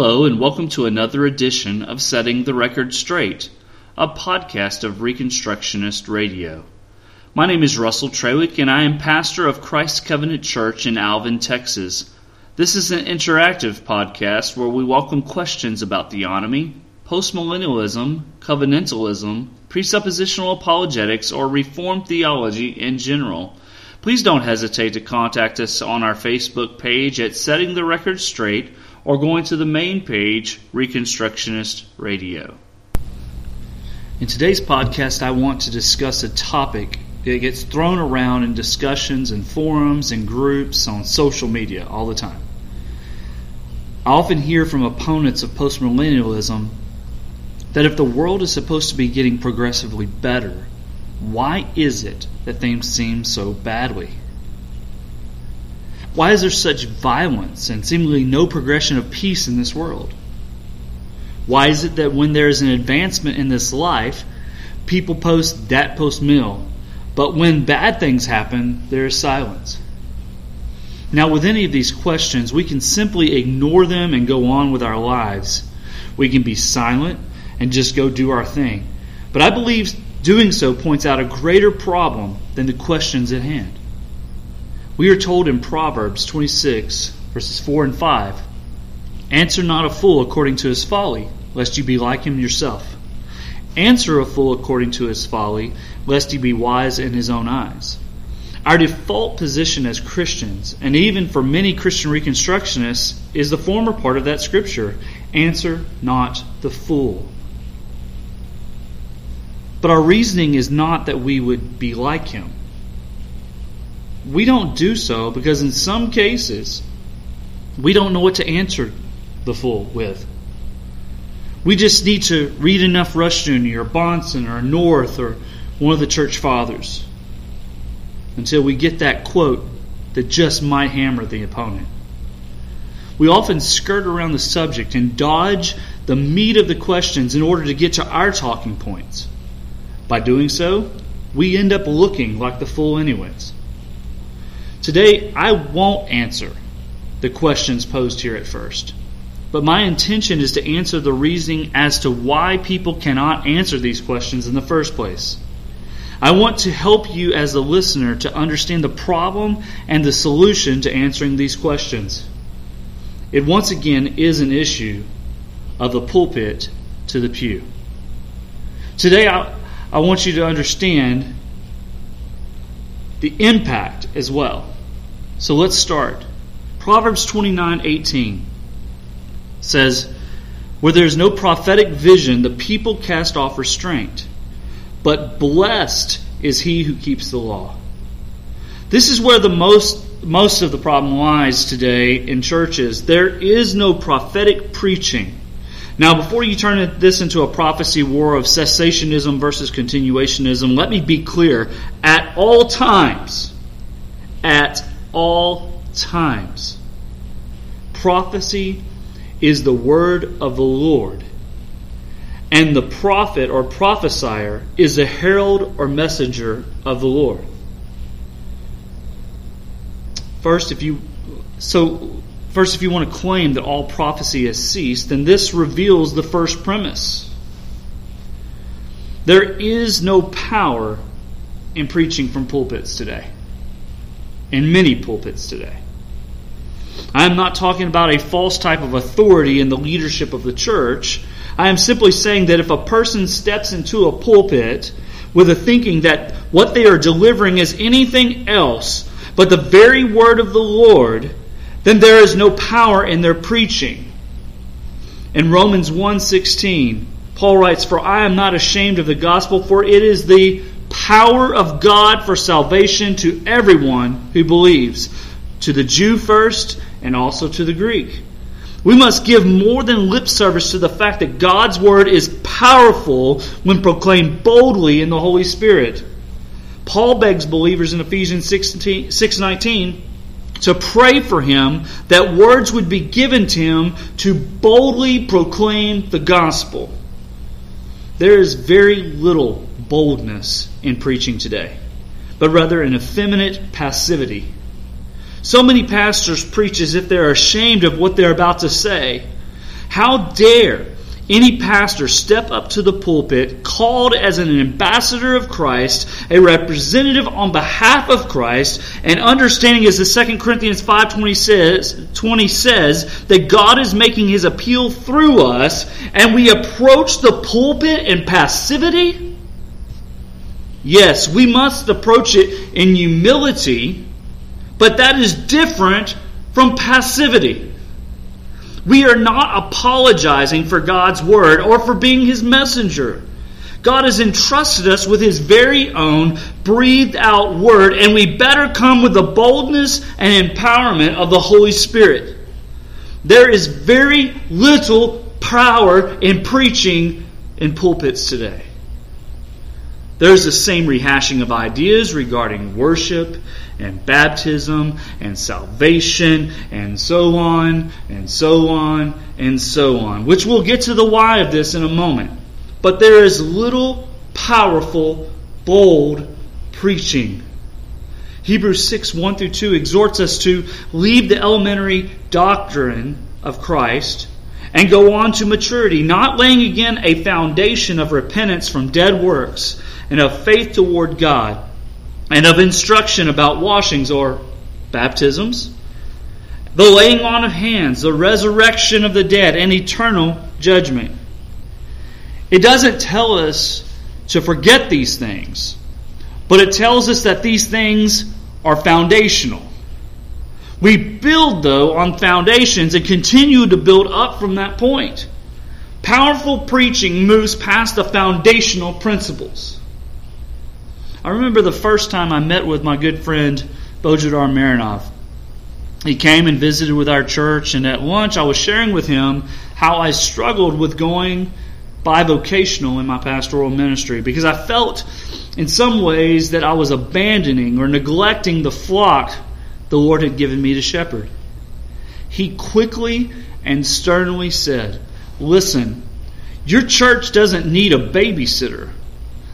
Hello, and welcome to another edition of Setting the Record Straight, a podcast of Reconstructionist Radio. My name is Russell Trawick, and I am pastor of Christ Covenant Church in Alvin, Texas. This is an interactive podcast where we welcome questions about theonomy, postmillennialism, covenantalism, presuppositional apologetics, or Reformed theology in general. Please don't hesitate to contact us on our Facebook page at Setting the Record Straight or going to the main page, Reconstructionist Radio. In today's podcast, I want to discuss a topic that gets thrown around in discussions and forums and groups on social media all the time. I often hear from opponents of postmillennialism that if the world is supposed to be getting progressively better, why is it that things seem so badly? Why is there such violence and seemingly no progression of peace in this world? Why is it that when there is an advancement in this life, people post dat post mill, but when bad things happen, there is silence? Now, with any of these questions, we can simply ignore them and go on with our lives. We can be silent and just go do our thing. But I believe doing so points out a greater problem than the questions at hand. We are told in Proverbs 26, verses 4 and 5 Answer not a fool according to his folly, lest you be like him yourself. Answer a fool according to his folly, lest he be wise in his own eyes. Our default position as Christians, and even for many Christian Reconstructionists, is the former part of that scripture answer not the fool. But our reasoning is not that we would be like him we don't do so because in some cases we don't know what to answer the fool with. We just need to read enough Rushdoony or Bahnsen or North or one of the church fathers until we get that quote that just might hammer the opponent. We often skirt around the subject and dodge the meat of the questions in order to get to our talking points. By doing so, we end up looking like the fool, anyways. Today, I won't answer the questions posed here at first, but my intention is to answer the reasoning as to why people cannot answer these questions in the first place. I want to help you as a listener to understand the problem and the solution to answering these questions. It once again is an issue of the pulpit to the pew. Today, I, I want you to understand the impact as well so let's start. Proverbs 29:18 says, "Where there is no prophetic vision, the people cast off restraint, but blessed is he who keeps the law." This is where the most most of the problem lies today in churches. There is no prophetic preaching. Now, before you turn this into a prophecy war of cessationism versus continuationism, let me be clear. At all times, at all times. Prophecy is the word of the Lord. And the prophet or prophesier is a herald or messenger of the Lord. First, if you so first if you want to claim that all prophecy has ceased, then this reveals the first premise. There is no power in preaching from pulpits today in many pulpits today. I am not talking about a false type of authority in the leadership of the church. I am simply saying that if a person steps into a pulpit with a thinking that what they are delivering is anything else but the very word of the Lord, then there is no power in their preaching. In Romans 1:16, Paul writes, "For I am not ashamed of the gospel, for it is the power of God for salvation to everyone who believes, to the Jew first and also to the Greek. We must give more than lip service to the fact that God's word is powerful when proclaimed boldly in the Holy Spirit. Paul begs believers in Ephesians 6:19 to pray for him that words would be given to him to boldly proclaim the gospel. There is very little boldness in preaching today, but rather an effeminate passivity. So many pastors preach as if they're ashamed of what they're about to say. How dare any pastor step up to the pulpit called as an ambassador of Christ, a representative on behalf of Christ, and understanding as the 2 Corinthians 5.20 says, 20 says that God is making his appeal through us, and we approach the pulpit in passivity? Yes, we must approach it in humility, but that is different from passivity. We are not apologizing for God's word or for being his messenger. God has entrusted us with his very own breathed out word, and we better come with the boldness and empowerment of the Holy Spirit. There is very little power in preaching in pulpits today. There's the same rehashing of ideas regarding worship and baptism and salvation and so on and so on and so on, which we'll get to the why of this in a moment. But there is little powerful, bold preaching. Hebrews 6 1 through 2 exhorts us to leave the elementary doctrine of Christ and go on to maturity, not laying again a foundation of repentance from dead works and of faith toward God, and of instruction about washings or baptisms, the laying on of hands, the resurrection of the dead, and eternal judgment. It doesn't tell us to forget these things, but it tells us that these things are foundational. We build, though, on foundations and continue to build up from that point. Powerful preaching moves past the foundational principles. I remember the first time I met with my good friend Bojidar Marinov. He came and visited with our church, and at lunch I was sharing with him how I struggled with going bivocational in my pastoral ministry because I felt in some ways that I was abandoning or neglecting the flock the Lord had given me to shepherd. He quickly and sternly said, Listen, your church doesn't need a babysitter.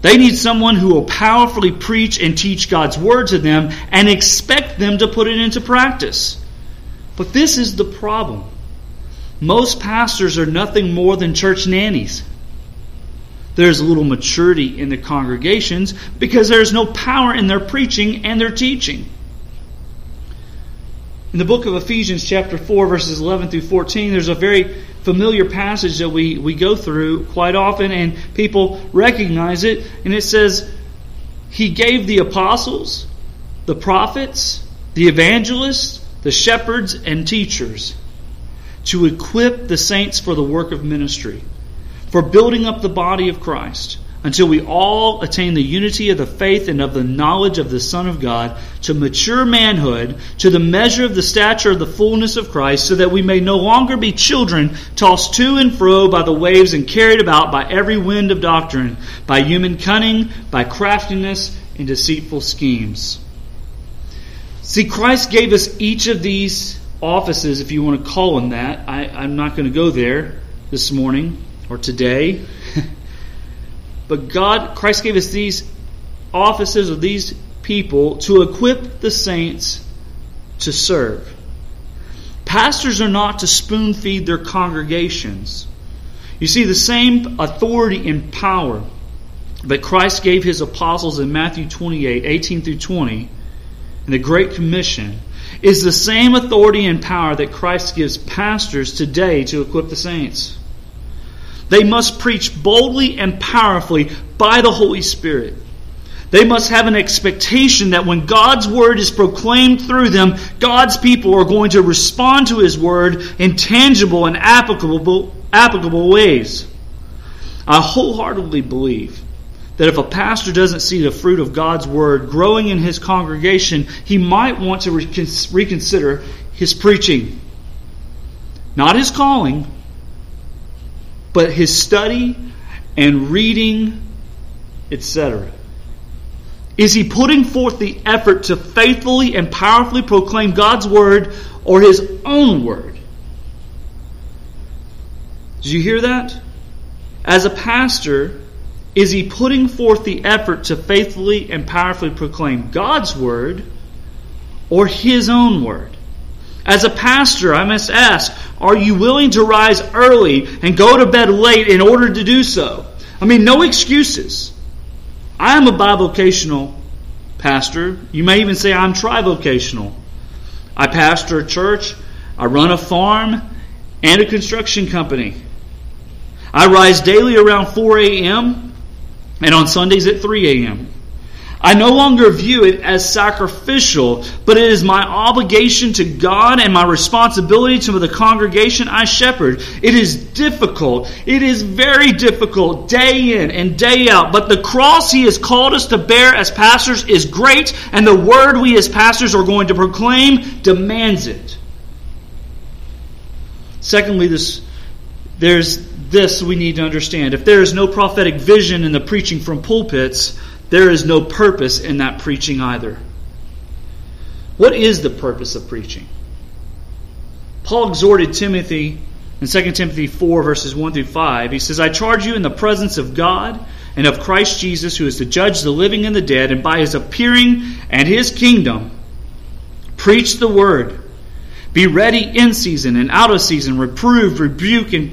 They need someone who will powerfully preach and teach God's word to them and expect them to put it into practice. But this is the problem. Most pastors are nothing more than church nannies. There's little maturity in the congregations because there's no power in their preaching and their teaching. In the book of Ephesians, chapter 4, verses 11 through 14, there's a very familiar passage that we, we go through quite often, and people recognize it. And it says, He gave the apostles, the prophets, the evangelists, the shepherds, and teachers to equip the saints for the work of ministry, for building up the body of Christ until we all attain the unity of the faith and of the knowledge of the Son of God, to mature manhood, to the measure of the stature of the fullness of Christ, so that we may no longer be children, tossed to and fro by the waves and carried about by every wind of doctrine, by human cunning, by craftiness, and deceitful schemes. See, Christ gave us each of these offices, if you want to call them that. I, I'm not going to go there this morning or today. But God, Christ gave us these offices of these people to equip the saints to serve. Pastors are not to spoon feed their congregations. You see, the same authority and power that Christ gave his apostles in Matthew 28 18 through 20 in the Great Commission is the same authority and power that Christ gives pastors today to equip the saints. They must preach boldly and powerfully by the Holy Spirit. They must have an expectation that when God's word is proclaimed through them, God's people are going to respond to his word in tangible and applicable, applicable ways. I wholeheartedly believe that if a pastor doesn't see the fruit of God's word growing in his congregation, he might want to reconsider his preaching. not his calling, but his study and reading, etc. Is he putting forth the effort to faithfully and powerfully proclaim God's word or his own word? Did you hear that? As a pastor, is he putting forth the effort to faithfully and powerfully proclaim God's word or his own word? As a pastor, I must ask, are you willing to rise early and go to bed late in order to do so? I mean, no excuses. I am a bivocational pastor. You may even say I'm trivocational. I pastor a church, I run a farm, and a construction company. I rise daily around 4 a.m. and on Sundays at 3 a.m. I no longer view it as sacrificial, but it is my obligation to God and my responsibility to the congregation I shepherd. It is difficult. It is very difficult day in and day out. But the cross He has called us to bear as pastors is great, and the word we as pastors are going to proclaim demands it. Secondly, this, there's this we need to understand. If there is no prophetic vision in the preaching from pulpits, there is no purpose in that preaching either. What is the purpose of preaching? Paul exhorted Timothy in 2 Timothy 4, verses 1 through 5. He says, I charge you in the presence of God and of Christ Jesus, who is to judge the living and the dead, and by his appearing and his kingdom, preach the word. Be ready in season and out of season, reprove, rebuke, and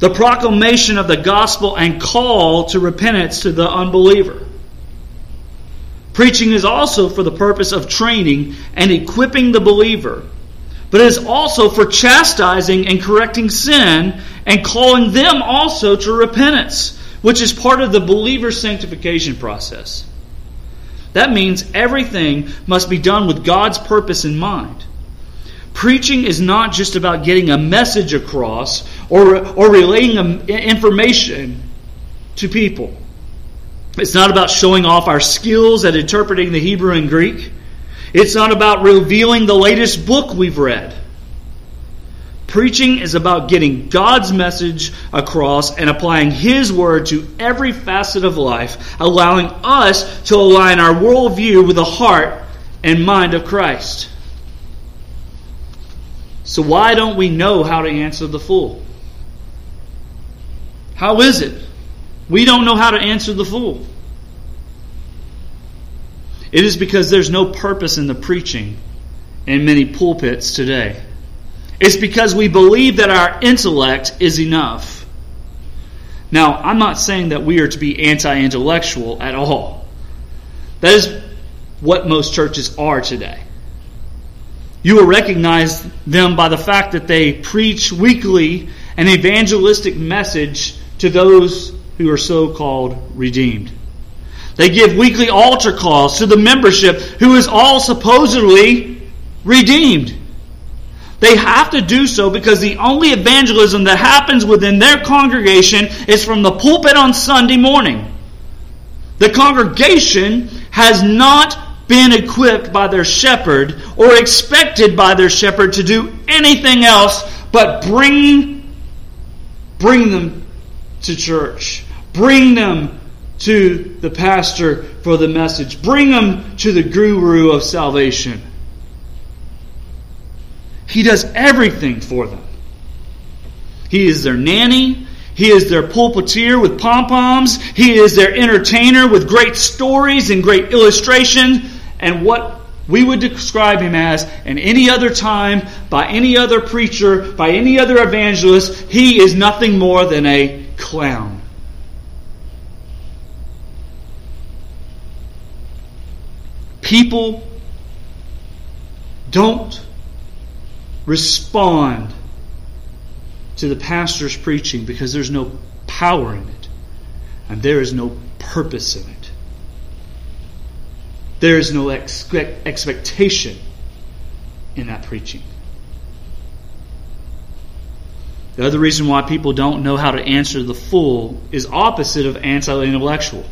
the proclamation of the gospel and call to repentance to the unbeliever. Preaching is also for the purpose of training and equipping the believer, but it is also for chastising and correcting sin and calling them also to repentance, which is part of the believer's sanctification process. That means everything must be done with God's purpose in mind. Preaching is not just about getting a message across or, or relaying information to people. It's not about showing off our skills at interpreting the Hebrew and Greek. It's not about revealing the latest book we've read. Preaching is about getting God's message across and applying His word to every facet of life, allowing us to align our worldview with the heart and mind of Christ. So, why don't we know how to answer the fool? How is it? We don't know how to answer the fool. It is because there's no purpose in the preaching in many pulpits today. It's because we believe that our intellect is enough. Now, I'm not saying that we are to be anti intellectual at all. That is what most churches are today. You will recognize them by the fact that they preach weekly an evangelistic message to those who are so called redeemed. They give weekly altar calls to the membership who is all supposedly redeemed. They have to do so because the only evangelism that happens within their congregation is from the pulpit on Sunday morning. The congregation has not been equipped by their shepherd or expected by their shepherd to do anything else but bring, bring them to church. Bring them to the pastor for the message. Bring them to the guru of salvation. He does everything for them. He is their nanny. He is their pulpiteer with pom poms. He is their entertainer with great stories and great illustration and what we would describe him as in any other time, by any other preacher, by any other evangelist, he is nothing more than a clown. People don't respond to the pastor's preaching because there's no power in it and there is no purpose in it. There is no expect, expectation in that preaching. The other reason why people don't know how to answer the full is opposite of anti intellectual,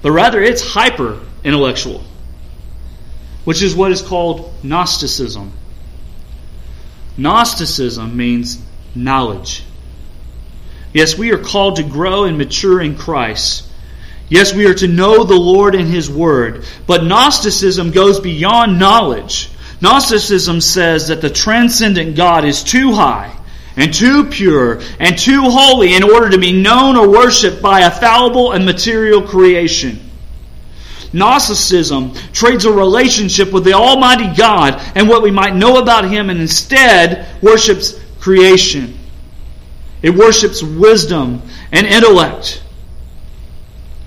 but rather it's hyper intellectual, which is what is called Gnosticism. Gnosticism means knowledge. Yes, we are called to grow and mature in Christ. Yes, we are to know the Lord and His Word. But Gnosticism goes beyond knowledge. Gnosticism says that the transcendent God is too high and too pure and too holy in order to be known or worshiped by a fallible and material creation. Gnosticism trades a relationship with the Almighty God and what we might know about Him and instead worships creation. It worships wisdom and intellect.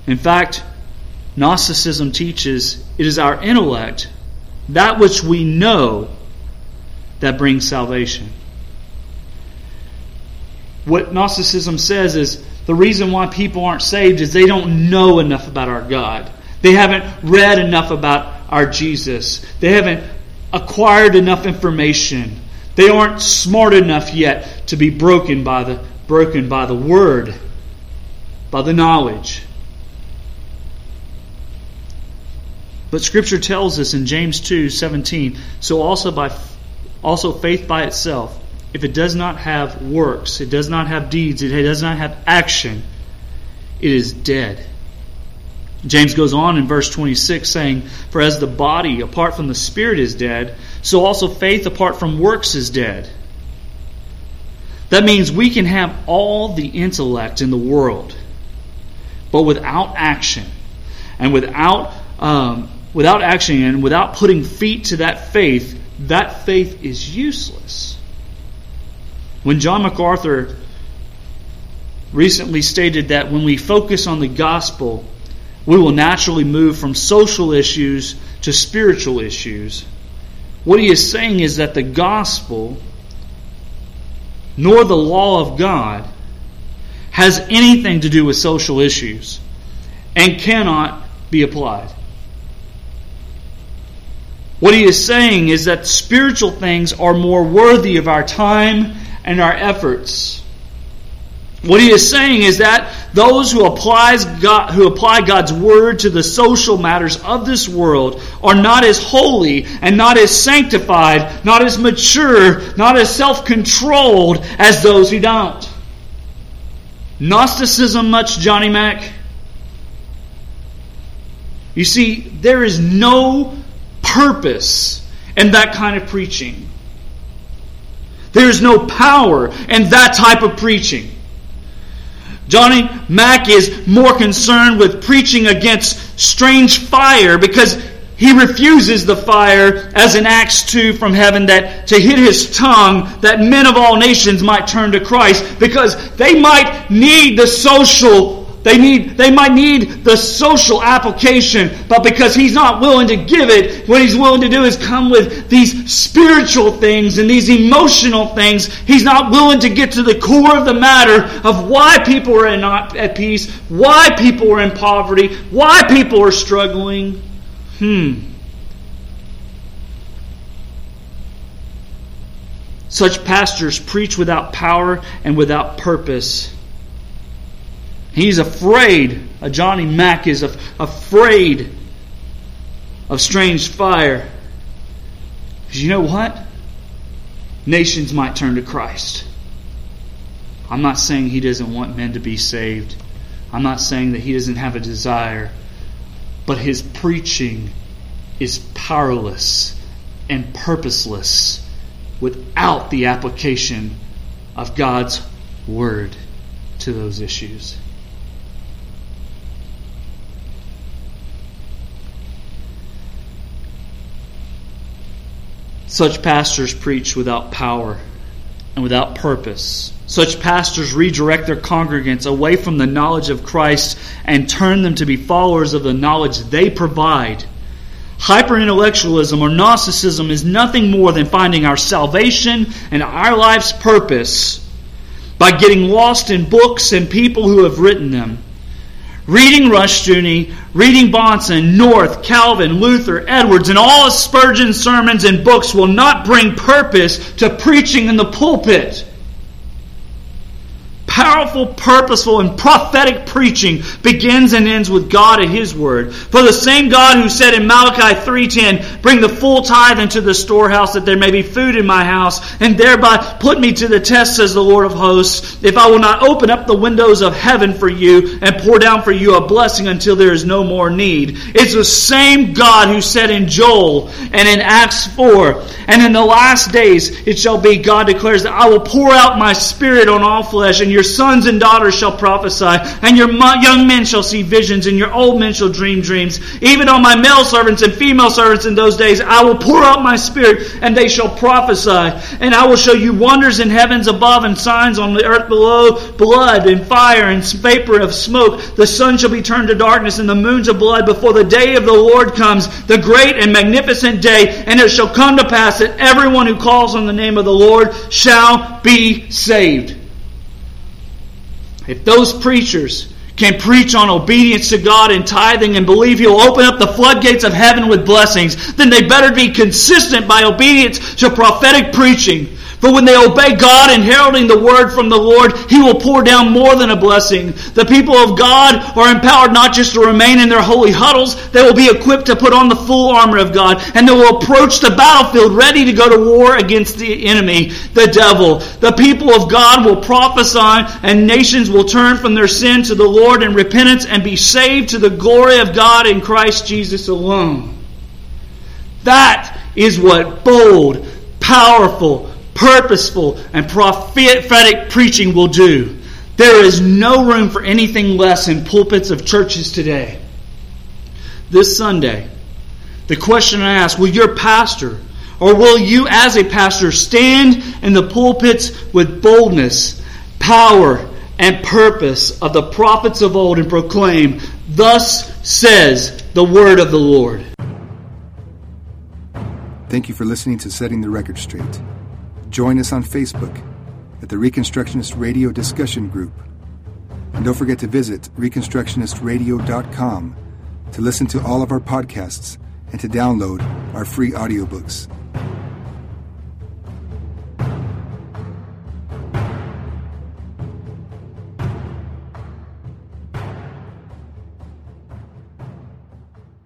In fact, Gnosticism teaches it is our intellect, that which we know, that brings salvation. What Gnosticism says is the reason why people aren't saved is they don't know enough about our God. They haven't read enough about our Jesus. They haven't acquired enough information. They aren't smart enough yet to be broken by the broken by the word, by the knowledge. But scripture tells us in James 2:17, so also by also faith by itself, if it does not have works, it does not have deeds, it does not have action, it is dead. James goes on in verse 26 saying, For as the body apart from the spirit is dead, so also faith apart from works is dead. That means we can have all the intellect in the world, but without action and without um, without action and without putting feet to that faith, that faith is useless. When John MacArthur recently stated that when we focus on the gospel, we will naturally move from social issues to spiritual issues. What he is saying is that the gospel, nor the law of God, has anything to do with social issues and cannot be applied. What he is saying is that spiritual things are more worthy of our time and our efforts. What he is saying is that those who, applies God, who apply God's word to the social matters of this world are not as holy and not as sanctified, not as mature, not as self controlled as those who don't. Gnosticism, much, Johnny Mac? You see, there is no purpose in that kind of preaching. There's no power in that type of preaching. Johnny Mack is more concerned with preaching against strange fire because he refuses the fire as in Acts 2 from heaven that to hit his tongue that men of all nations might turn to Christ because they might need the social they need they might need the social application, but because he's not willing to give it, what he's willing to do is come with these spiritual things and these emotional things. He's not willing to get to the core of the matter of why people are not at peace, why people are in poverty, why people are struggling. Hmm. Such pastors preach without power and without purpose. He's afraid. Johnny Mack is af- afraid of strange fire. Because you know what? Nations might turn to Christ. I'm not saying he doesn't want men to be saved. I'm not saying that he doesn't have a desire. But his preaching is powerless and purposeless without the application of God's word to those issues. Such pastors preach without power and without purpose. Such pastors redirect their congregants away from the knowledge of Christ and turn them to be followers of the knowledge they provide. Hyperintellectualism or Gnosticism is nothing more than finding our salvation and our life's purpose by getting lost in books and people who have written them. Reading Rushdoony, reading Bahnsen, North, Calvin, Luther, Edwards, and all Spurgeon's sermons and books will not bring purpose to preaching in the pulpit powerful, purposeful, and prophetic preaching begins and ends with God and His Word. For the same God who said in Malachi 3.10, Bring the full tithe into the storehouse that there may be food in my house, and thereby put me to the test, says the Lord of hosts, if I will not open up the windows of heaven for you and pour down for you a blessing until there is no more need. It's the same God who said in Joel and in Acts 4, And in the last days it shall be, God declares, that I will pour out my spirit on all flesh, and your sons and daughters shall prophesy, and your young men shall see visions, and your old men shall dream dreams. Even on my male servants and female servants in those days, I will pour out my spirit, and they shall prophesy. And I will show you wonders in heavens above and signs on the earth below, blood and fire and vapor of smoke. The sun shall be turned to darkness, and the moon to blood before the day of the Lord comes, the great and magnificent day. And it shall come to pass that everyone who calls on the name of the Lord shall be saved. If those preachers can preach on obedience to God and tithing and believe He'll open up the floodgates of heaven with blessings, then they better be consistent by obedience to prophetic preaching for when they obey God and heralding the word from the Lord, He will pour down more than a blessing. The people of God are empowered not just to remain in their holy huddles, they will be equipped to put on the full armor of God, and they will approach the battlefield ready to go to war against the enemy, the devil. The people of God will prophesy, and nations will turn from their sin to the Lord in repentance and be saved to the glory of God in Christ Jesus alone. That is what bold, powerful, purposeful, and prophetic preaching will do. There is no room for anything less in pulpits of churches today. This Sunday, the question I ask will your pastor or will you, as a pastor, stand in the pulpits with boldness, power, and purpose of the prophets of old and proclaim, Thus says the word of the Lord? Thank you for listening to Setting the Record Straight. Join us on Facebook at the Reconstructionist Radio Discussion Group. And don't forget to visit ReconstructionistRadio.com to listen to all of our podcasts and to download our free audiobooks.